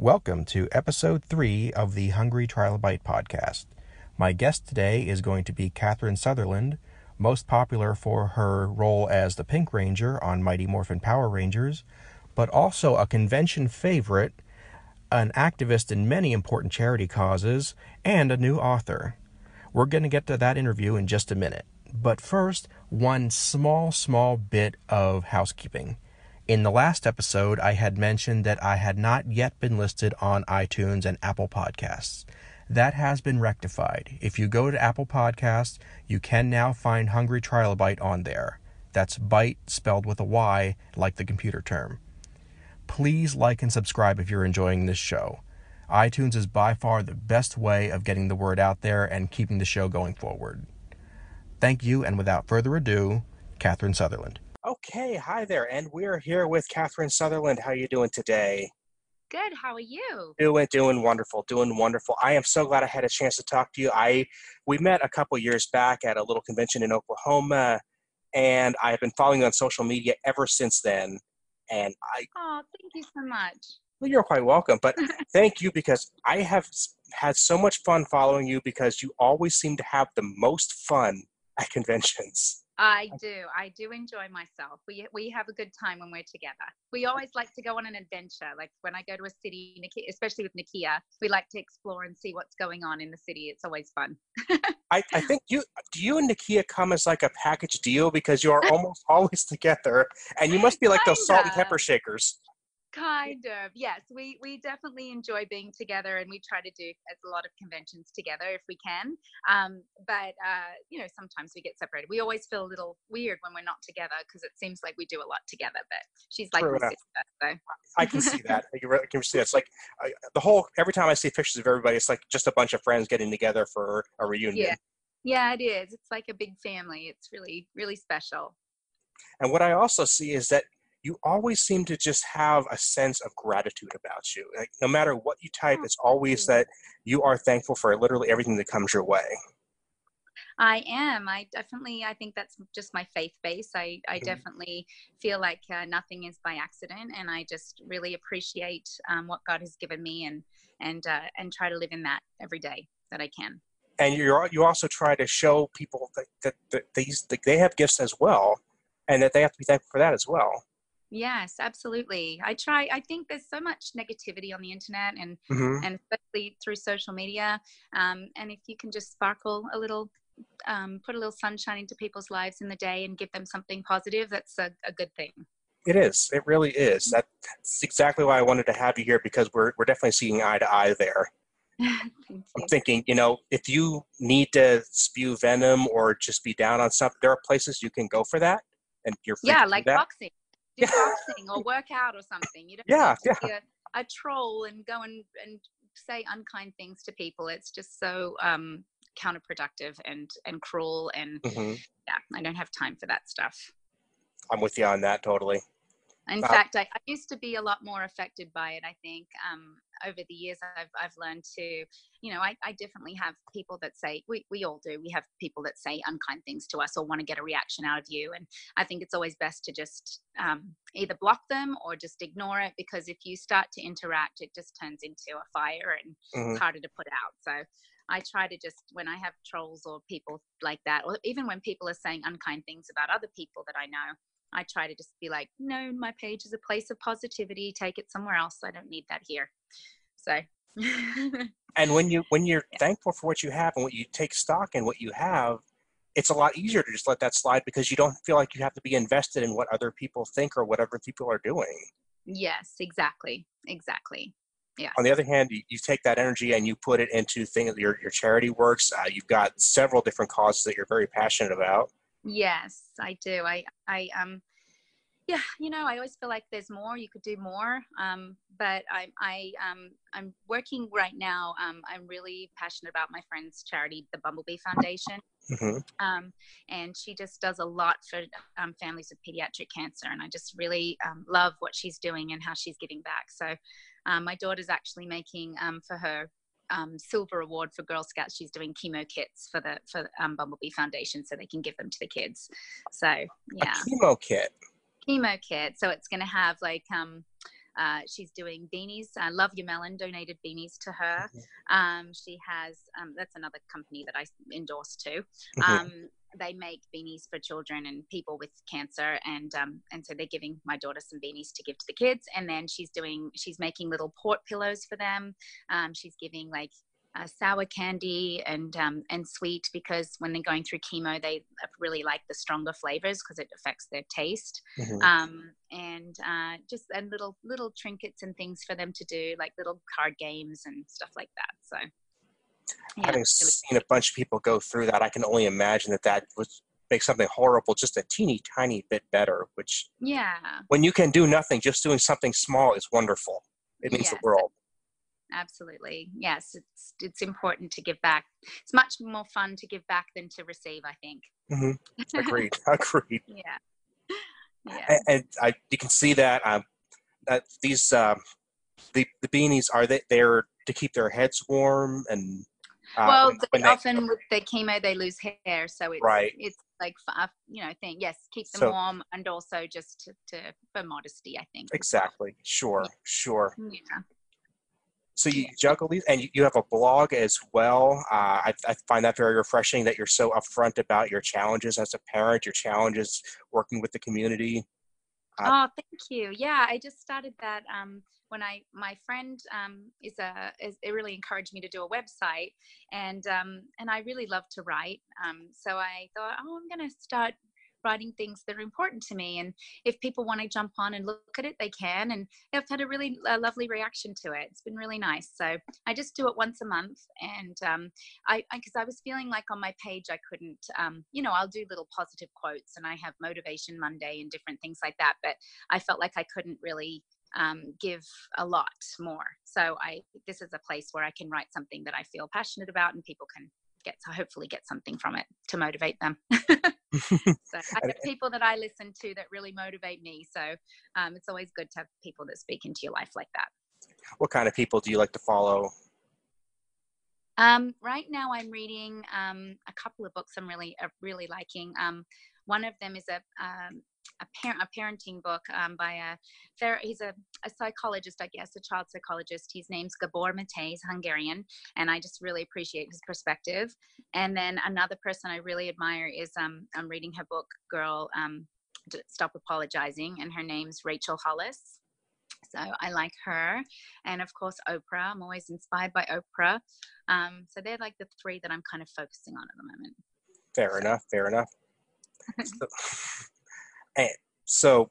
Welcome to episode three of the Hungry Trilobite podcast. My guest today is going to be Catherine Sutherland, most popular for her role as the Pink Ranger on Mighty Morphin Power Rangers, but also a convention favorite, an activist in many important charity causes, and a new author. We're going to get to that interview in just a minute. But first, one small, small bit of housekeeping. In the last episode, I had mentioned that I had not yet been listed on iTunes and Apple Podcasts. That has been rectified. If you go to Apple Podcasts, you can now find Hungry Trilobite on there. That's bite spelled with a Y, like the computer term. Please like and subscribe if you're enjoying this show. iTunes is by far the best way of getting the word out there and keeping the show going forward. Thank you, and without further ado, Catherine Sutherland. Okay, hi there, and we're here with Catherine Sutherland. How are you doing today? Good. How are you? Doing, doing wonderful, doing wonderful. I am so glad I had a chance to talk to you. I we met a couple years back at a little convention in Oklahoma, and I have been following you on social media ever since then. And I oh, thank you so much. Well, you're quite welcome, but thank you because I have had so much fun following you because you always seem to have the most fun at conventions. I do. I do enjoy myself. We we have a good time when we're together. We always like to go on an adventure. Like when I go to a city, especially with Nakia, we like to explore and see what's going on in the city. It's always fun. I, I think you do you and Nakia come as like a package deal because you are almost always together, and you must be like those salt and pepper shakers. Kind of, yes. We we definitely enjoy being together, and we try to do as a lot of conventions together if we can. Um, but uh, you know, sometimes we get separated. We always feel a little weird when we're not together because it seems like we do a lot together. But she's like True my enough. sister, so I can see that. I can see that. It's like I, the whole. Every time I see pictures of everybody, it's like just a bunch of friends getting together for a reunion. Yeah, yeah, it is. It's like a big family. It's really really special. And what I also see is that you always seem to just have a sense of gratitude about you. Like no matter what you type, oh, it's always that you are thankful for literally everything that comes your way. I am. I definitely. I think that's just my faith base. I, I mm-hmm. definitely feel like uh, nothing is by accident, and I just really appreciate um, what God has given me, and and uh, and try to live in that every day that I can. And you you also try to show people that, that, that these that they have gifts as well, and that they have to be thankful for that as well. Yes, absolutely. I try. I think there's so much negativity on the internet, and mm-hmm. and especially through social media. Um, and if you can just sparkle a little, um, put a little sunshine into people's lives in the day, and give them something positive, that's a, a good thing. It is. It really is. That's exactly why I wanted to have you here because we're we're definitely seeing eye to eye there. I'm thinking, you know, if you need to spew venom or just be down on something, there are places you can go for that, and you're yeah, like boxing do boxing or work out or something. You don't yeah, have to yeah. be a, a, troll and go and, and say unkind things to people. It's just so um, counterproductive and and cruel and mm-hmm. yeah, I don't have time for that stuff. I'm with you on that totally. In fact, I, I, used to be a lot more affected by it. I think um, over the years, I've, I've learned to, you know, I, I definitely have people that say, we, we all do, we have people that say unkind things to us or want to get a reaction out of you. And I think it's always best to just um, either block them or just ignore it because if you start to interact, it just turns into a fire and mm-hmm. it's harder to put out. So I try to just, when I have trolls or people like that, or even when people are saying unkind things about other people that I know, I try to just be like, no, my page is a place of positivity. Take it somewhere else. I don't need that here. So. and when you when you're yeah. thankful for what you have and what you take stock in what you have, it's a lot easier to just let that slide because you don't feel like you have to be invested in what other people think or whatever people are doing. Yes, exactly, exactly. Yeah. On the other hand, you, you take that energy and you put it into things your your charity works. Uh, you've got several different causes that you're very passionate about. Yes, I do. I, I, um, yeah, you know, I always feel like there's more. You could do more. Um, but I, I, um, I'm working right now. Um, I'm really passionate about my friend's charity, the Bumblebee Foundation. Mm-hmm. Um, and she just does a lot for um, families with pediatric cancer. And I just really um, love what she's doing and how she's giving back. So um, my daughter's actually making um, for her um, silver award for Girl Scouts. She's doing chemo kits for the for um, Bumblebee Foundation, so they can give them to the kids. So yeah, a chemo kit. Chemo kit. So it's going to have like um, uh, she's doing beanies. Uh, Love Your Melon donated beanies to her. Mm-hmm. Um, she has um, that's another company that I endorse too. Mm-hmm. Um, they make beanies for children and people with cancer, and um, and so they're giving my daughter some beanies to give to the kids. And then she's doing she's making little port pillows for them. Um, she's giving like uh, sour candy and um, and sweet because when they're going through chemo, they really like the stronger flavors because it affects their taste. Mm-hmm. Um, and uh, just and little little trinkets and things for them to do, like little card games and stuff like that. So, yeah, having seen a bunch of people go through that, I can only imagine that that was make something horrible just a teeny tiny bit better. Which yeah, when you can do nothing, just doing something small is wonderful. It means yes. the world absolutely. Yes it's it's important to give back. It's much more fun to give back than to receive i think. Mm-hmm. agreed. Agreed. Yeah. Yeah. and, and, i you can see that um that these um the the beanies are they there to keep their heads warm and uh, well when, when they, often with the chemo they lose hair so it's right. it's like you know thing yes keep them so, warm and also just to, to for modesty i think. Exactly. Sure. Yeah. sure. Yeah so you juggle these and you have a blog as well. Uh, I, I, find that very refreshing that you're so upfront about your challenges as a parent your challenges working with the community. Uh, oh thank you. Yeah i just started that um, when i my friend um, is a is, it really encouraged me to do a website and um, and i really love to write. Um, so i thought oh i'm going to start writing things that are important to me. And if people want to jump on and look at it, they can. And I've had a really lovely reaction to it. It's been really nice. So I just do it once a month. And um, I, because I, I, was feeling like on my page, I couldn't, um, you know, I'll do little positive quotes and I have Motivation Monday and different things like that. But I felt like I couldn't really um, give a lot more. So I this is a place where I can write something that I feel passionate about, and people can get to hopefully get something from it to motivate them. so I have people that I listen to that really motivate me. So um, it's always good to have people that speak into your life like that. What kind of people do you like to follow? Um, right now, I'm reading um, a couple of books I'm really uh, really liking. Um, one of them is a um, a, par- a parenting book um, by a fair he's a, a psychologist, I guess, a child psychologist. His name's Gabor Mate, he's Hungarian, and I just really appreciate his perspective. And then another person I really admire is um, I'm reading her book, Girl, um, Stop Apologizing, and her name's Rachel Hollis. So I like her, and of course Oprah. I'm always inspired by Oprah. Um, so they're like the three that I'm kind of focusing on at the moment. Fair enough. Fair enough. so, and so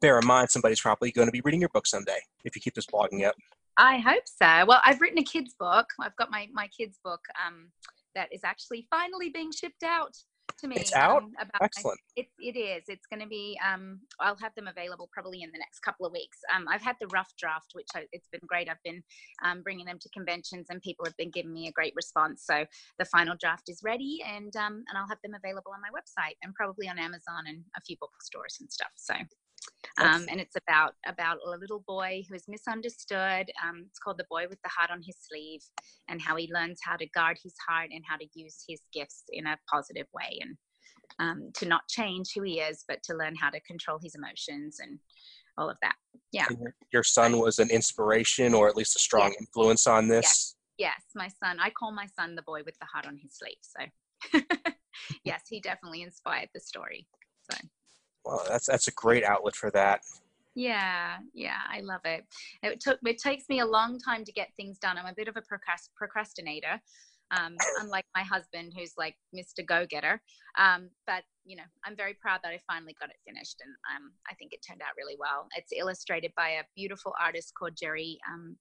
bear in mind somebody's probably going to be reading your book someday if you keep this blogging up. I hope so. Well, I've written a kids book. I've got my my kids book um, that is actually finally being shipped out to me. It's out. Um, about Excellent. My, it, it is. It's going to be. Um, I'll have them available probably in the next couple of weeks. Um, I've had the rough draft, which I, it's been great. I've been um, bringing them to conventions, and people have been giving me a great response. So the final draft is ready, and um, and I'll have them available on my website and probably on Amazon and a few bookstores and stuff. So um, and it's about about a little boy who is misunderstood. Um, it's called "The Boy with the Heart on His Sleeve," and how he learns how to guard his heart and how to use his gifts in a positive way, and um, to not change who he is, but to learn how to control his emotions and all of that. Yeah. Your son was an inspiration, or at least a strong yes. influence on this. Yes. yes, my son. I call my son the boy with the heart on his sleeve. So, yes, he definitely inspired the story. So. Well, that's that's a great outlet for that. Yeah, yeah, I love it. It took it takes me a long time to get things done. I'm a bit of a procrastinator, um, unlike my husband, who's like Mr. Go Getter. Um, but you know, I'm very proud that I finally got it finished, and um, I think it turned out really well. It's illustrated by a beautiful artist called Jerry um,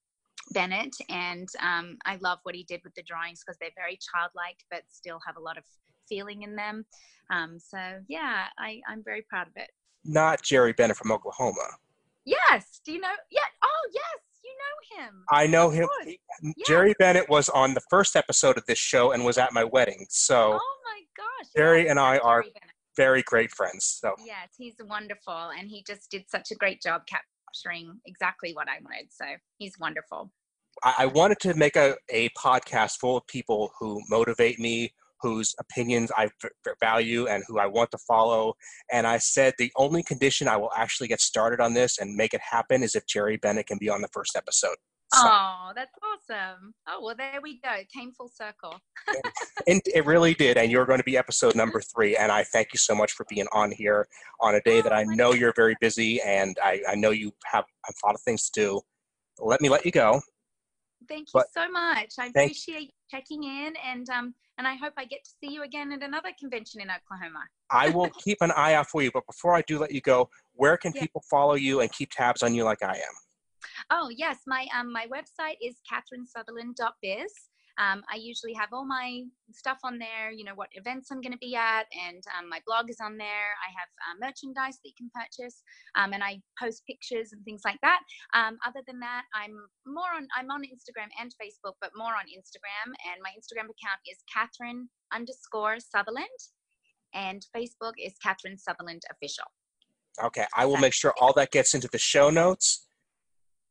Bennett, and um, I love what he did with the drawings because they're very childlike, but still have a lot of feeling in them. Um, so yeah, I, I'm very proud of it. Not Jerry Bennett from Oklahoma. Yes. Do you know? Yeah. Oh, yes. You know him. I know him. He, Jerry Bennett was on the first episode of this show and was at my wedding. So. Oh my gosh. Jerry yes, and I are very great friends. So. Yes, he's wonderful, and he just did such a great job capturing exactly what I wanted. So he's wonderful. I, I wanted to make a, a podcast full of people who motivate me whose opinions I value and who I want to follow. And I said the only condition I will actually get started on this and make it happen is if Jerry Bennett can be on the first episode. So. Oh, that's awesome. Oh, well, there we go. It came full circle. and it really did. And you're going to be episode number three. And I thank you so much for being on here on a day oh, that I know you're very busy and I, I know you have a lot of things to do. Let me let you go. Thank you but so much. I appreciate checking in and um and I hope I get to see you again at another convention in Oklahoma. I will keep an eye out for you. But before I do let you go, where can yeah. people follow you and keep tabs on you like I am? Oh yes, my um my website is catherinesutherland.biz. Um, I usually have all my stuff on there, you know, what events I'm going to be at, and um, my blog is on there. I have uh, merchandise that you can purchase, um, and I post pictures and things like that. Um, other than that, I'm more on I'm on Instagram and Facebook, but more on Instagram, and my Instagram account is Catherine underscore Sutherland, and Facebook is Catherine Sutherland Official. Okay, I will make sure all that gets into the show notes.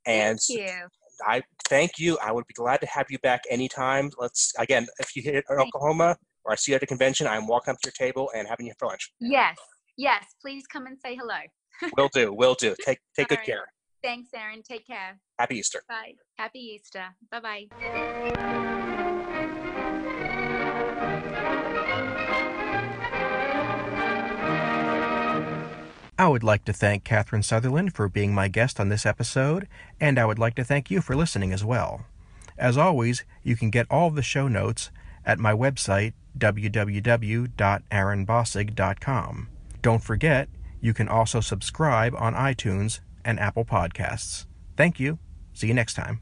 And Thank you. I thank you. I would be glad to have you back anytime. Let's again, if you hit Oklahoma or I see you at a convention, I'm walking up to your table and having you for lunch. Yes, yes. Please come and say hello. will do. Will do. Take take good right. care. Thanks, Aaron. Take care. Happy Easter. Bye. Happy Easter. Bye bye. I would like to thank Catherine Sutherland for being my guest on this episode, and I would like to thank you for listening as well. As always, you can get all the show notes at my website, www.aaronbossig.com. Don't forget, you can also subscribe on iTunes and Apple Podcasts. Thank you. See you next time.